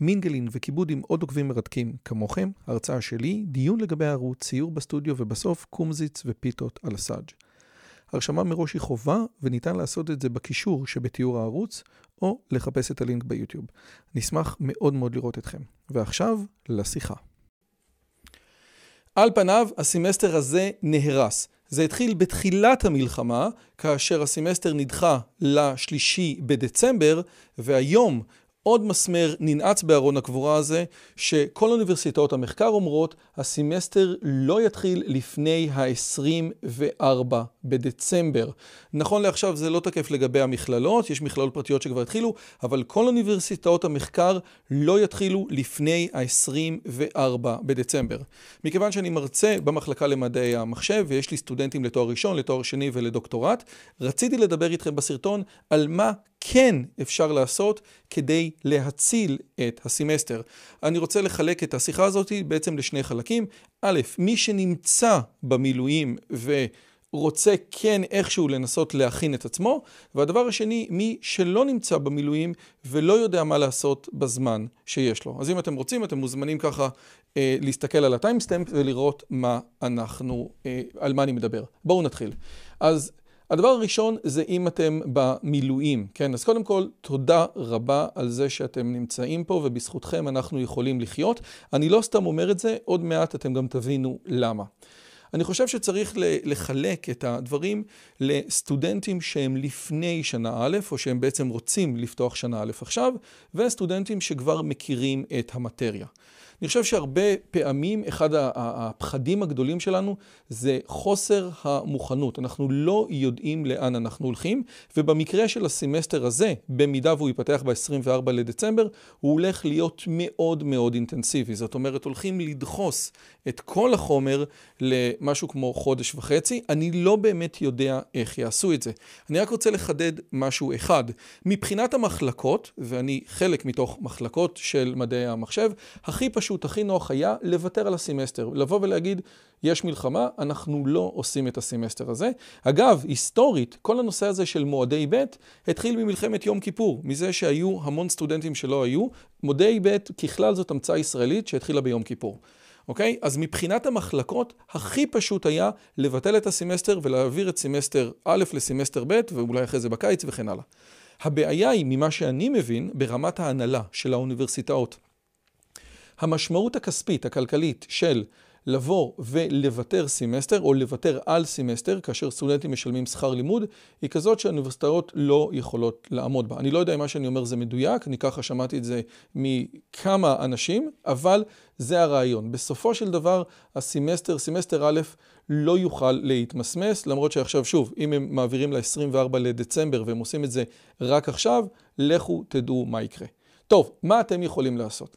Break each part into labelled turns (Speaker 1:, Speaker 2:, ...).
Speaker 1: מינגלין וכיבוד עם עוד עוקבים מרתקים כמוכם, הרצאה שלי, דיון לגבי הערוץ, ציור בסטודיו ובסוף קומזיץ ופיתות על הסאג'. הרשמה מראש היא חובה וניתן לעשות את זה בקישור שבתיאור הערוץ או לחפש את הלינק ביוטיוב. נשמח מאוד מאוד לראות אתכם. ועכשיו לשיחה. על פניו הסמסטר הזה נהרס. זה התחיל בתחילת המלחמה, כאשר הסמסטר נדחה לשלישי בדצמבר, והיום עוד מסמר ננעץ בארון הקבורה הזה, שכל אוניברסיטאות המחקר אומרות, הסמסטר לא יתחיל לפני ה-24 בדצמבר. נכון לעכשיו זה לא תקף לגבי המכללות, יש מכללות פרטיות שכבר התחילו, אבל כל אוניברסיטאות המחקר לא יתחילו לפני ה-24 בדצמבר. מכיוון שאני מרצה במחלקה למדעי המחשב, ויש לי סטודנטים לתואר ראשון, לתואר שני ולדוקטורט, רציתי לדבר איתכם בסרטון על מה כן אפשר לעשות כדי להציל את הסמסטר. אני רוצה לחלק את השיחה הזאת בעצם לשני חלקים. א', מי שנמצא במילואים ורוצה כן איכשהו לנסות להכין את עצמו, והדבר השני, מי שלא נמצא במילואים ולא יודע מה לעשות בזמן שיש לו. אז אם אתם רוצים, אתם מוזמנים ככה אה, להסתכל על הטיימסטמפ ולראות מה אנחנו, אה, על מה אני מדבר. בואו נתחיל. אז הדבר הראשון זה אם אתם במילואים, כן? אז קודם כל, תודה רבה על זה שאתם נמצאים פה ובזכותכם אנחנו יכולים לחיות. אני לא סתם אומר את זה, עוד מעט אתם גם תבינו למה. אני חושב שצריך לחלק את הדברים לסטודנטים שהם לפני שנה א', או שהם בעצם רוצים לפתוח שנה א' עכשיו, וסטודנטים שכבר מכירים את המטריה. אני חושב שהרבה פעמים אחד הפחדים הגדולים שלנו זה חוסר המוכנות. אנחנו לא יודעים לאן אנחנו הולכים, ובמקרה של הסמסטר הזה, במידה והוא ייפתח ב-24 לדצמבר, הוא הולך להיות מאוד מאוד אינטנסיבי. זאת אומרת, הולכים לדחוס את כל החומר למשהו כמו חודש וחצי. אני לא באמת יודע איך יעשו את זה. אני רק רוצה לחדד משהו אחד. מבחינת המחלקות, ואני חלק מתוך מחלקות של מדעי המחשב, הכי פשוט, הכי נוח היה לוותר על הסמסטר. לבוא ולהגיד, יש מלחמה, אנחנו לא עושים את הסמסטר הזה. אגב, היסטורית, כל הנושא הזה של מועדי ב' התחיל ממלחמת יום כיפור, מזה שהיו המון סטודנטים שלא היו. מועדי ב' ככלל זאת המצאה ישראלית שהתחילה ביום כיפור. אוקיי? אז מבחינת המחלקות, הכי פשוט היה לבטל את הסמסטר ולהעביר את סמסטר א' לסמסטר ב', ואולי אחרי זה בקיץ וכן הלאה. הבעיה היא, ממה שאני מבין, ברמת ההנהלה של האוניברסיטאות. המשמעות הכספית, הכלכלית, של לבוא ולוותר סמסטר או לוותר על סמסטר כאשר סטודנטים משלמים שכר לימוד היא כזאת שהאוניברסיטאות לא יכולות לעמוד בה. אני לא יודע אם מה שאני אומר זה מדויק, אני ככה שמעתי את זה מכמה אנשים, אבל זה הרעיון. בסופו של דבר הסמסטר, סמסטר א', לא יוכל להתמסמס, למרות שעכשיו שוב, אם הם מעבירים ל-24 לדצמבר והם עושים את זה רק עכשיו, לכו תדעו מה יקרה. טוב, מה אתם יכולים לעשות?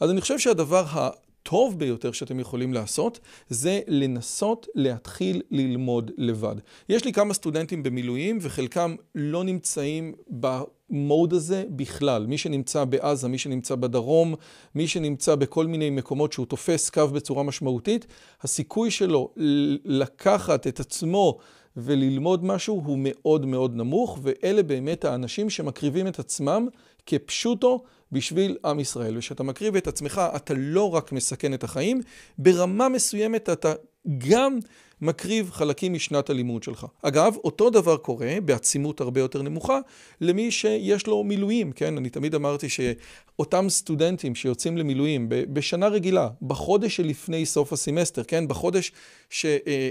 Speaker 1: אז אני חושב שהדבר הטוב ביותר שאתם יכולים לעשות, זה לנסות להתחיל ללמוד לבד. יש לי כמה סטודנטים במילואים, וחלקם לא נמצאים במוד הזה בכלל. מי שנמצא בעזה, מי שנמצא בדרום, מי שנמצא בכל מיני מקומות שהוא תופס קו בצורה משמעותית, הסיכוי שלו לקחת את עצמו וללמוד משהו הוא מאוד מאוד נמוך, ואלה באמת האנשים שמקריבים את עצמם כפשוטו בשביל עם ישראל. וכשאתה מקריב את עצמך, אתה לא רק מסכן את החיים, ברמה מסוימת אתה גם מקריב חלקים משנת הלימוד שלך. אגב, אותו דבר קורה בעצימות הרבה יותר נמוכה למי שיש לו מילואים, כן? אני תמיד אמרתי שאותם סטודנטים שיוצאים למילואים בשנה רגילה, בחודש שלפני סוף הסמסטר, כן? בחודש ש... אה,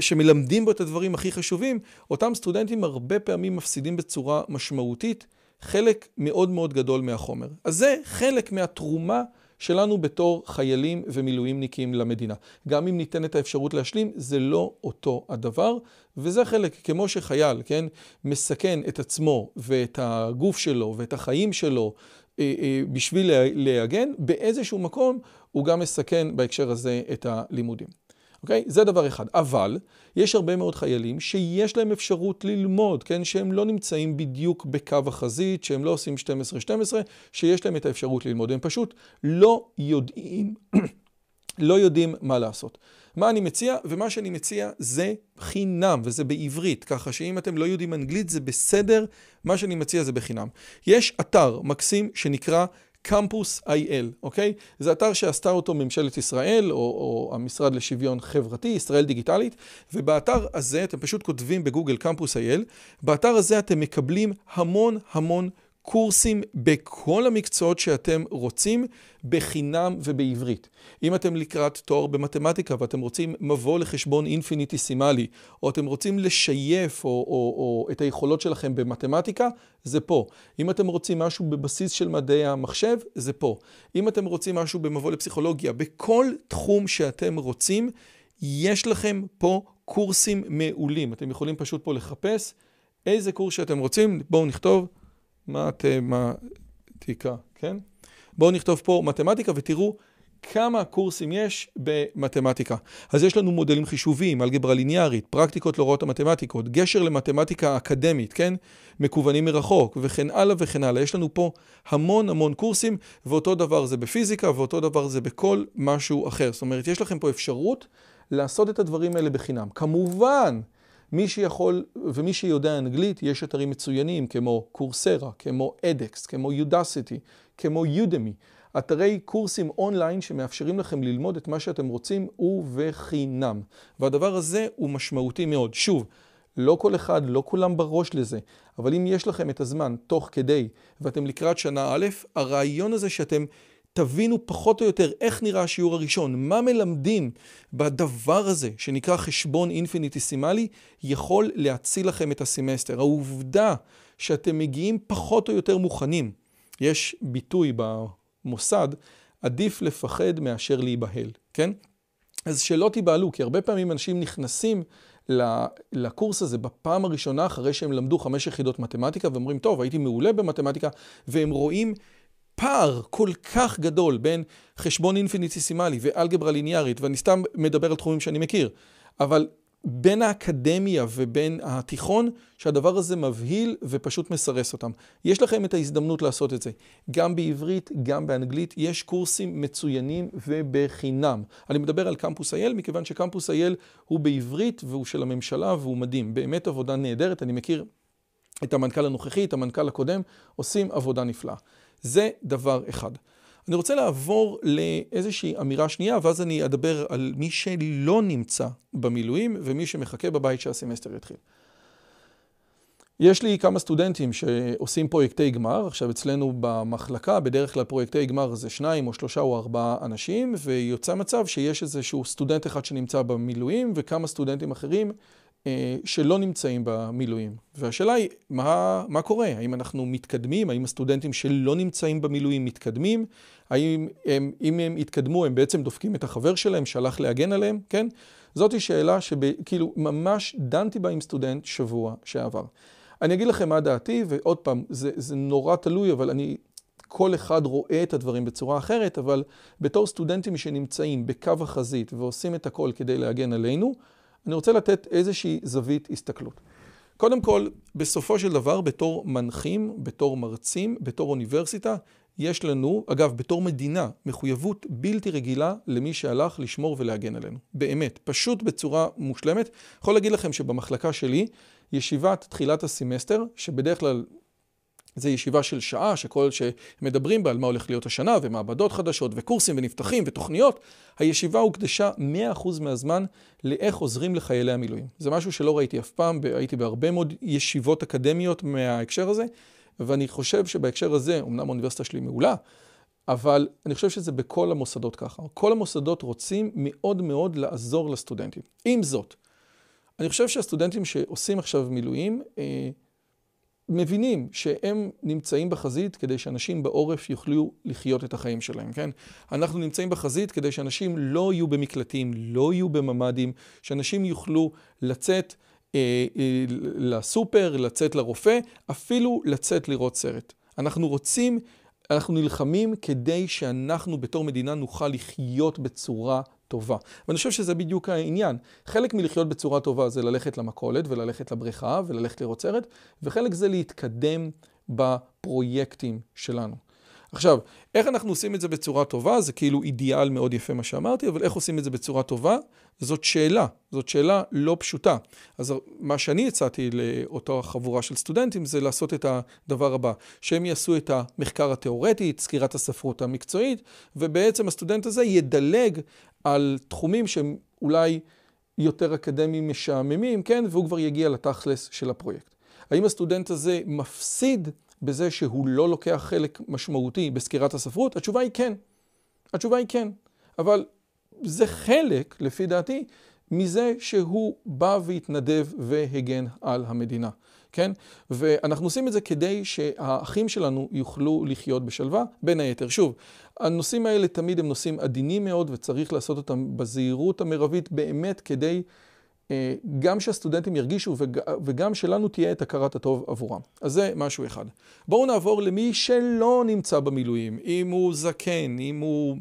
Speaker 1: שמלמדים בו את הדברים הכי חשובים, אותם סטודנטים הרבה פעמים מפסידים בצורה משמעותית חלק מאוד מאוד גדול מהחומר. אז זה חלק מהתרומה שלנו בתור חיילים ומילואימניקים למדינה. גם אם ניתן את האפשרות להשלים, זה לא אותו הדבר, וזה חלק, כמו שחייל, כן, מסכן את עצמו ואת הגוף שלו ואת החיים שלו אה, אה, בשביל להגן, באיזשהו מקום הוא גם מסכן בהקשר הזה את הלימודים. אוקיי? זה דבר אחד. אבל יש הרבה מאוד חיילים שיש להם אפשרות ללמוד, כן? שהם לא נמצאים בדיוק בקו החזית, שהם לא עושים 12-12, שיש להם את האפשרות ללמוד. הם פשוט לא יודעים, לא יודעים מה לעשות. מה אני מציע? ומה שאני מציע זה חינם, וזה בעברית, ככה שאם אתם לא יודעים אנגלית זה בסדר, מה שאני מציע זה בחינם. יש אתר מקסים שנקרא קמפוס איי-אל, אוקיי? זה אתר שעשתה אותו ממשלת ישראל, או, או המשרד לשוויון חברתי, ישראל דיגיטלית, ובאתר הזה, אתם פשוט כותבים בגוגל קמפוס איי-אל, באתר הזה אתם מקבלים המון המון קורסים בכל המקצועות שאתם רוצים, בחינם ובעברית. אם אתם לקראת תואר במתמטיקה ואתם רוצים מבוא לחשבון אינפיניטיסימלי, או אתם רוצים לשייף או, או, או את היכולות שלכם במתמטיקה, זה פה. אם אתם רוצים משהו בבסיס של מדעי המחשב, זה פה. אם אתם רוצים משהו במבוא לפסיכולוגיה, בכל תחום שאתם רוצים, יש לכם פה קורסים מעולים. אתם יכולים פשוט פה לחפש איזה קורס שאתם רוצים, בואו נכתוב. מתמטיקה, כן? בואו נכתוב פה מתמטיקה ותראו כמה קורסים יש במתמטיקה. אז יש לנו מודלים חישוביים, אלגברה ליניארית, פרקטיקות להוראות המתמטיקות, גשר למתמטיקה אקדמית, כן? מקוונים מרחוק, וכן הלאה וכן הלאה. יש לנו פה המון המון קורסים, ואותו דבר זה בפיזיקה, ואותו דבר זה בכל משהו אחר. זאת אומרת, יש לכם פה אפשרות לעשות את הדברים האלה בחינם. כמובן, מי שיכול ומי שיודע אנגלית, יש אתרים מצוינים כמו קורסרה, כמו אדקס, כמו יודסיטי, כמו יודמי. אתרי קורסים אונליין שמאפשרים לכם ללמוד את מה שאתם רוצים ובחינם. והדבר הזה הוא משמעותי מאוד. שוב, לא כל אחד, לא כולם בראש לזה, אבל אם יש לכם את הזמן תוך כדי ואתם לקראת שנה א', הרעיון הזה שאתם תבינו פחות או יותר איך נראה השיעור הראשון, מה מלמדים בדבר הזה שנקרא חשבון אינפיניטיסימלי, יכול להציל לכם את הסמסטר. העובדה שאתם מגיעים פחות או יותר מוכנים, יש ביטוי במוסד, עדיף לפחד מאשר להיבהל, כן? אז שלא תיבהלו, כי הרבה פעמים אנשים נכנסים לקורס הזה בפעם הראשונה אחרי שהם למדו חמש יחידות מתמטיקה ואומרים, טוב, הייתי מעולה במתמטיקה, והם רואים פער כל כך גדול בין חשבון אינפיניטיסימלי ואלגברה ליניארית, ואני סתם מדבר על תחומים שאני מכיר, אבל בין האקדמיה ובין התיכון, שהדבר הזה מבהיל ופשוט מסרס אותם. יש לכם את ההזדמנות לעשות את זה. גם בעברית, גם באנגלית, יש קורסים מצוינים ובחינם. אני מדבר על קמפוס אייל, מכיוון שקמפוס אייל הוא בעברית והוא של הממשלה והוא מדהים. באמת עבודה נהדרת, אני מכיר את המנכ"ל הנוכחי, את המנכ"ל הקודם, עושים עבודה נפלאה. זה דבר אחד. אני רוצה לעבור לאיזושהי אמירה שנייה, ואז אני אדבר על מי שלא נמצא במילואים ומי שמחכה בבית שהסמסטר יתחיל. יש לי כמה סטודנטים שעושים פרויקטי גמר, עכשיו אצלנו במחלקה, בדרך כלל פרויקטי גמר זה שניים או שלושה או ארבעה אנשים, ויוצא מצב שיש איזשהו סטודנט אחד שנמצא במילואים וכמה סטודנטים אחרים שלא נמצאים במילואים. והשאלה היא, מה, מה קורה? האם אנחנו מתקדמים? האם הסטודנטים שלא נמצאים במילואים מתקדמים? האם הם, אם הם יתקדמו, הם בעצם דופקים את החבר שלהם שהלך להגן עליהם? כן? זאתי שאלה שכאילו ממש דנתי בה עם סטודנט שבוע שעבר. אני אגיד לכם מה דעתי, ועוד פעם, זה, זה נורא תלוי, אבל אני... כל אחד רואה את הדברים בצורה אחרת, אבל בתור סטודנטים שנמצאים בקו החזית ועושים את הכל כדי להגן עלינו, אני רוצה לתת איזושהי זווית הסתכלות. קודם כל, בסופו של דבר, בתור מנחים, בתור מרצים, בתור אוניברסיטה, יש לנו, אגב, בתור מדינה, מחויבות בלתי רגילה למי שהלך לשמור ולהגן עלינו. באמת, פשוט בצורה מושלמת. יכול להגיד לכם שבמחלקה שלי, ישיבת תחילת הסמסטר, שבדרך כלל זו ישיבה של שעה, שכל שמדברים בה על מה הולך להיות השנה, ומעבדות חדשות, וקורסים, ונפתחים, ותוכניות, הישיבה הוקדשה 100% מהזמן לאיך עוזרים לחיילי המילואים. זה משהו שלא ראיתי אף פעם, הייתי בהרבה מאוד ישיבות אקדמיות מההקשר הזה, ואני חושב שבהקשר הזה, אמנם האוניברסיטה שלי מעולה, אבל אני חושב שזה בכל המוסדות ככה. כל המוסדות רוצים מאוד מאוד לעזור לסטודנטים. עם זאת, אני חושב שהסטודנטים שעושים עכשיו מילואים, אה, מבינים שהם נמצאים בחזית כדי שאנשים בעורף יוכלו לחיות את החיים שלהם, כן? אנחנו נמצאים בחזית כדי שאנשים לא יהיו במקלטים, לא יהיו בממ"דים, שאנשים יוכלו לצאת אה, אה, לסופר, לצאת לרופא, אפילו לצאת לראות סרט. אנחנו רוצים, אנחנו נלחמים כדי שאנחנו בתור מדינה נוכל לחיות בצורה טובה. ואני חושב שזה בדיוק העניין. חלק מלחיות בצורה טובה זה ללכת למכולת וללכת לבריכה וללכת לראות סרט, וחלק זה להתקדם בפרויקטים שלנו. עכשיו, איך אנחנו עושים את זה בצורה טובה? זה כאילו אידיאל מאוד יפה מה שאמרתי, אבל איך עושים את זה בצורה טובה? זאת שאלה, זאת שאלה לא פשוטה. אז מה שאני הצעתי לאותה חבורה של סטודנטים זה לעשות את הדבר הבא, שהם יעשו את המחקר התיאורטי, את סקירת הספרות המקצועית, ובעצם הסטודנט הזה ידלג על תחומים שהם אולי יותר אקדמיים משעממים, כן? והוא כבר יגיע לתכלס של הפרויקט. האם הסטודנט הזה מפסיד בזה שהוא לא לוקח חלק משמעותי בסקירת הספרות? התשובה היא כן. התשובה היא כן. אבל זה חלק, לפי דעתי, מזה שהוא בא והתנדב והגן על המדינה, כן? ואנחנו עושים את זה כדי שהאחים שלנו יוכלו לחיות בשלווה, בין היתר. שוב, הנושאים האלה תמיד הם נושאים עדינים מאוד וצריך לעשות אותם בזהירות המרבית באמת כדי גם שהסטודנטים ירגישו וגם שלנו תהיה את הכרת הטוב עבורם. אז זה משהו אחד. בואו נעבור למי שלא נמצא במילואים, אם הוא זקן, אם הוא...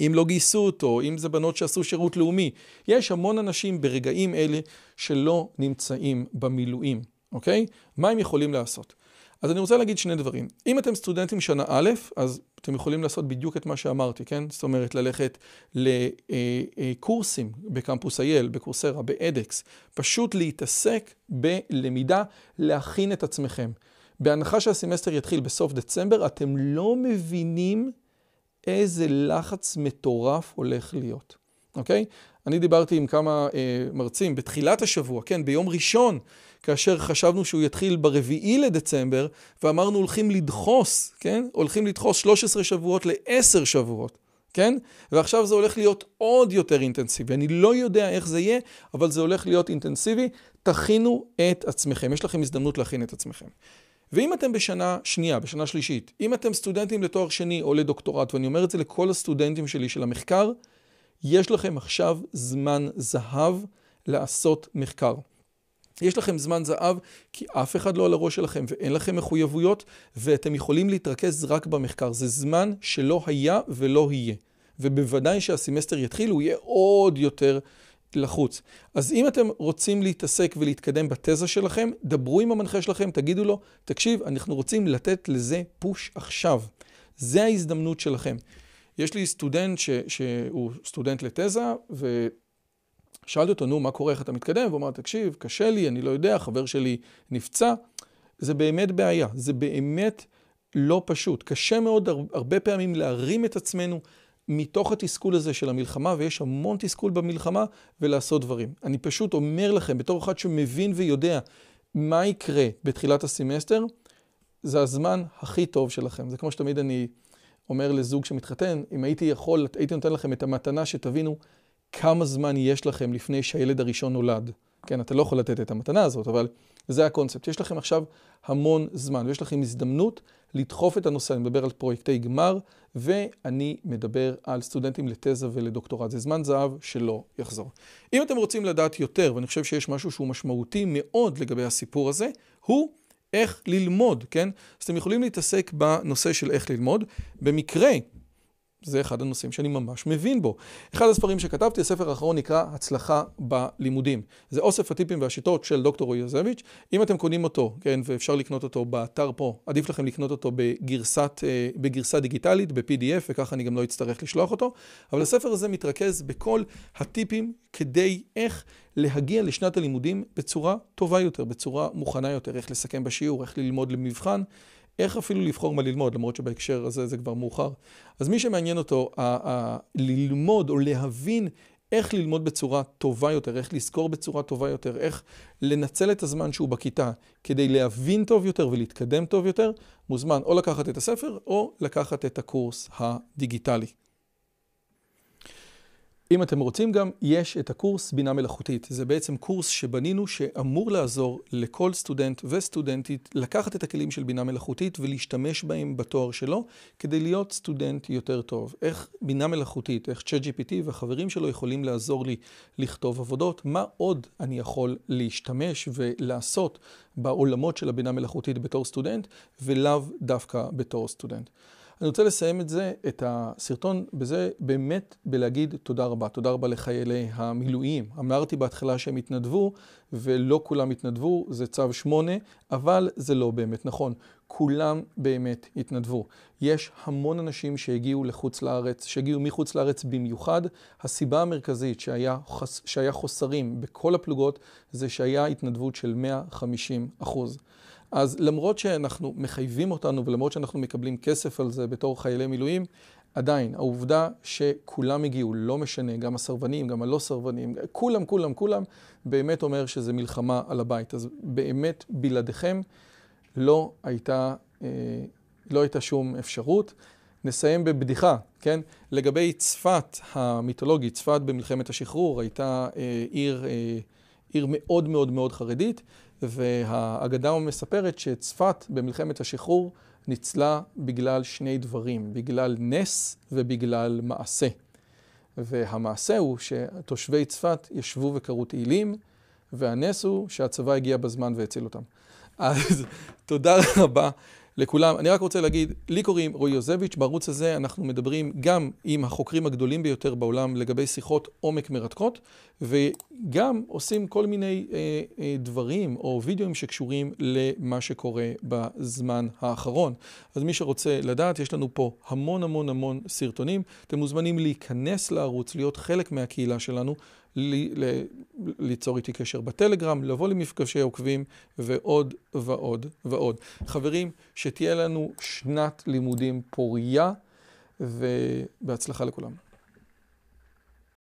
Speaker 1: אם לא גייסו אותו, אם זה בנות שעשו שירות לאומי. יש המון אנשים ברגעים אלה שלא נמצאים במילואים, אוקיי? מה הם יכולים לעשות? אז אני רוצה להגיד שני דברים. אם אתם סטודנטים שנה א', אז אתם יכולים לעשות בדיוק את מה שאמרתי, כן? זאת אומרת, ללכת לקורסים בקמפוס אייל, בקורסרה, באדקס, פשוט להתעסק בלמידה, להכין את עצמכם. בהנחה שהסמסטר יתחיל בסוף דצמבר, אתם לא מבינים איזה לחץ מטורף הולך להיות, אוקיי? אני דיברתי עם כמה אה, מרצים בתחילת השבוע, כן, ביום ראשון, כאשר חשבנו שהוא יתחיל ברביעי לדצמבר, ואמרנו הולכים לדחוס, כן? הולכים לדחוס 13 שבועות ל-10 שבועות, כן? ועכשיו זה הולך להיות עוד יותר אינטנסיבי. אני לא יודע איך זה יהיה, אבל זה הולך להיות אינטנסיבי. תכינו את עצמכם, יש לכם הזדמנות להכין את עצמכם. ואם אתם בשנה שנייה, בשנה שלישית, אם אתם סטודנטים לתואר שני או לדוקטורט, ואני אומר את זה לכל הסטודנטים שלי של המחקר, יש לכם עכשיו זמן זהב לעשות מחקר. יש לכם זמן זהב כי אף אחד לא על הראש שלכם ואין לכם מחויבויות ואתם יכולים להתרכז רק במחקר. זה זמן שלא היה ולא יהיה. ובוודאי שהסמסטר יתחיל, הוא יהיה עוד יותר לחוץ. אז אם אתם רוצים להתעסק ולהתקדם בתזה שלכם, דברו עם המנחה שלכם, תגידו לו, תקשיב, אנחנו רוצים לתת לזה פוש עכשיו. זה ההזדמנות שלכם. יש לי סטודנט ש, שהוא סטודנט לתזה, ושאלתי אותו, נו, מה קורה, איך אתה מתקדם? והוא אמר, תקשיב, קשה לי, אני לא יודע, חבר שלי נפצע. זה באמת בעיה, זה באמת לא פשוט. קשה מאוד הרבה פעמים להרים את עצמנו מתוך התסכול הזה של המלחמה, ויש המון תסכול במלחמה, ולעשות דברים. אני פשוט אומר לכם, בתור אחד שמבין ויודע מה יקרה בתחילת הסמסטר, זה הזמן הכי טוב שלכם. זה כמו שתמיד אני אומר לזוג שמתחתן, אם הייתי יכול, הייתי נותן לכם את המתנה שתבינו כמה זמן יש לכם לפני שהילד הראשון נולד. כן, אתה לא יכול לתת את המתנה הזאת, אבל זה הקונספט. יש לכם עכשיו המון זמן, ויש לכם הזדמנות לדחוף את הנושא. אני מדבר על פרויקטי גמר, ואני מדבר על סטודנטים לתזה ולדוקטורט. זה זמן זהב שלא יחזור. אם אתם רוצים לדעת יותר, ואני חושב שיש משהו שהוא משמעותי מאוד לגבי הסיפור הזה, הוא איך ללמוד, כן? אז אתם יכולים להתעסק בנושא של איך ללמוד. במקרה, זה אחד הנושאים שאני ממש מבין בו. אחד הספרים שכתבתי, הספר האחרון נקרא הצלחה בלימודים. זה אוסף הטיפים והשיטות של דוקטור רועי יוזביץ'. אם אתם קונים אותו, כן, ואפשר לקנות אותו באתר פה, עדיף לכם לקנות אותו בגרסת, אה, בגרסה דיגיטלית, ב-PDF, וככה אני גם לא אצטרך לשלוח אותו. אבל הספר הזה מתרכז בכל הטיפים כדי איך להגיע לשנת הלימודים בצורה טובה יותר, בצורה מוכנה יותר, איך לסכם בשיעור, איך ללמוד למבחן. איך אפילו לבחור מה ללמוד, למרות שבהקשר הזה זה כבר מאוחר. אז מי שמעניין אותו, ללמוד או להבין איך ללמוד בצורה טובה יותר, איך לזכור בצורה טובה יותר, איך לנצל את הזמן שהוא בכיתה כדי להבין טוב יותר ולהתקדם טוב יותר, מוזמן או לקחת את הספר או לקחת את הקורס הדיגיטלי. אם אתם רוצים גם, יש את הקורס בינה מלאכותית. זה בעצם קורס שבנינו שאמור לעזור לכל סטודנט וסטודנטית לקחת את הכלים של בינה מלאכותית ולהשתמש בהם בתואר שלו, כדי להיות סטודנט יותר טוב. איך בינה מלאכותית, איך ChatGPT והחברים שלו יכולים לעזור לי לכתוב עבודות, מה עוד אני יכול להשתמש ולעשות בעולמות של הבינה מלאכותית בתור סטודנט, ולאו דווקא בתור סטודנט. אני רוצה לסיים את זה, את הסרטון, בזה באמת בלהגיד תודה רבה. תודה רבה לחיילי המילואים. אמרתי בהתחלה שהם התנדבו, ולא כולם התנדבו, זה צו שמונה, אבל זה לא באמת נכון. כולם באמת התנדבו. יש המון אנשים שהגיעו לחוץ לארץ, שהגיעו מחוץ לארץ במיוחד. הסיבה המרכזית שהיה, שהיה חוסרים בכל הפלוגות, זה שהיה התנדבות של 150 אחוז. אז למרות שאנחנו מחייבים אותנו ולמרות שאנחנו מקבלים כסף על זה בתור חיילי מילואים, עדיין, העובדה שכולם הגיעו, לא משנה, גם הסרבנים, גם הלא סרבנים, כולם, כולם, כולם, באמת אומר שזה מלחמה על הבית. אז באמת, בלעדיכם לא הייתה, אה, לא הייתה שום אפשרות. נסיים בבדיחה, כן? לגבי צפת המיתולוגית, צפת במלחמת השחרור הייתה אה, עיר, אה, עיר מאוד מאוד מאוד חרדית. והאגדה מספרת שצפת במלחמת השחרור ניצלה בגלל שני דברים, בגלל נס ובגלל מעשה. והמעשה הוא שתושבי צפת ישבו וקראו תהילים, והנס הוא שהצבא הגיע בזמן והציל אותם. אז תודה רבה. לכולם. אני רק רוצה להגיד, לי קוראים רועי יוזביץ', בערוץ הזה אנחנו מדברים גם עם החוקרים הגדולים ביותר בעולם לגבי שיחות עומק מרתקות, וגם עושים כל מיני אה, אה, דברים או וידאוים שקשורים למה שקורה בזמן האחרון. אז מי שרוצה לדעת, יש לנו פה המון המון המון סרטונים. אתם מוזמנים להיכנס לערוץ, להיות חלק מהקהילה שלנו. ליצור איתי קשר בטלגרם, לבוא למפגשי עוקבים ועוד ועוד ועוד. חברים, שתהיה לנו שנת לימודים פוריה ובהצלחה לכולם.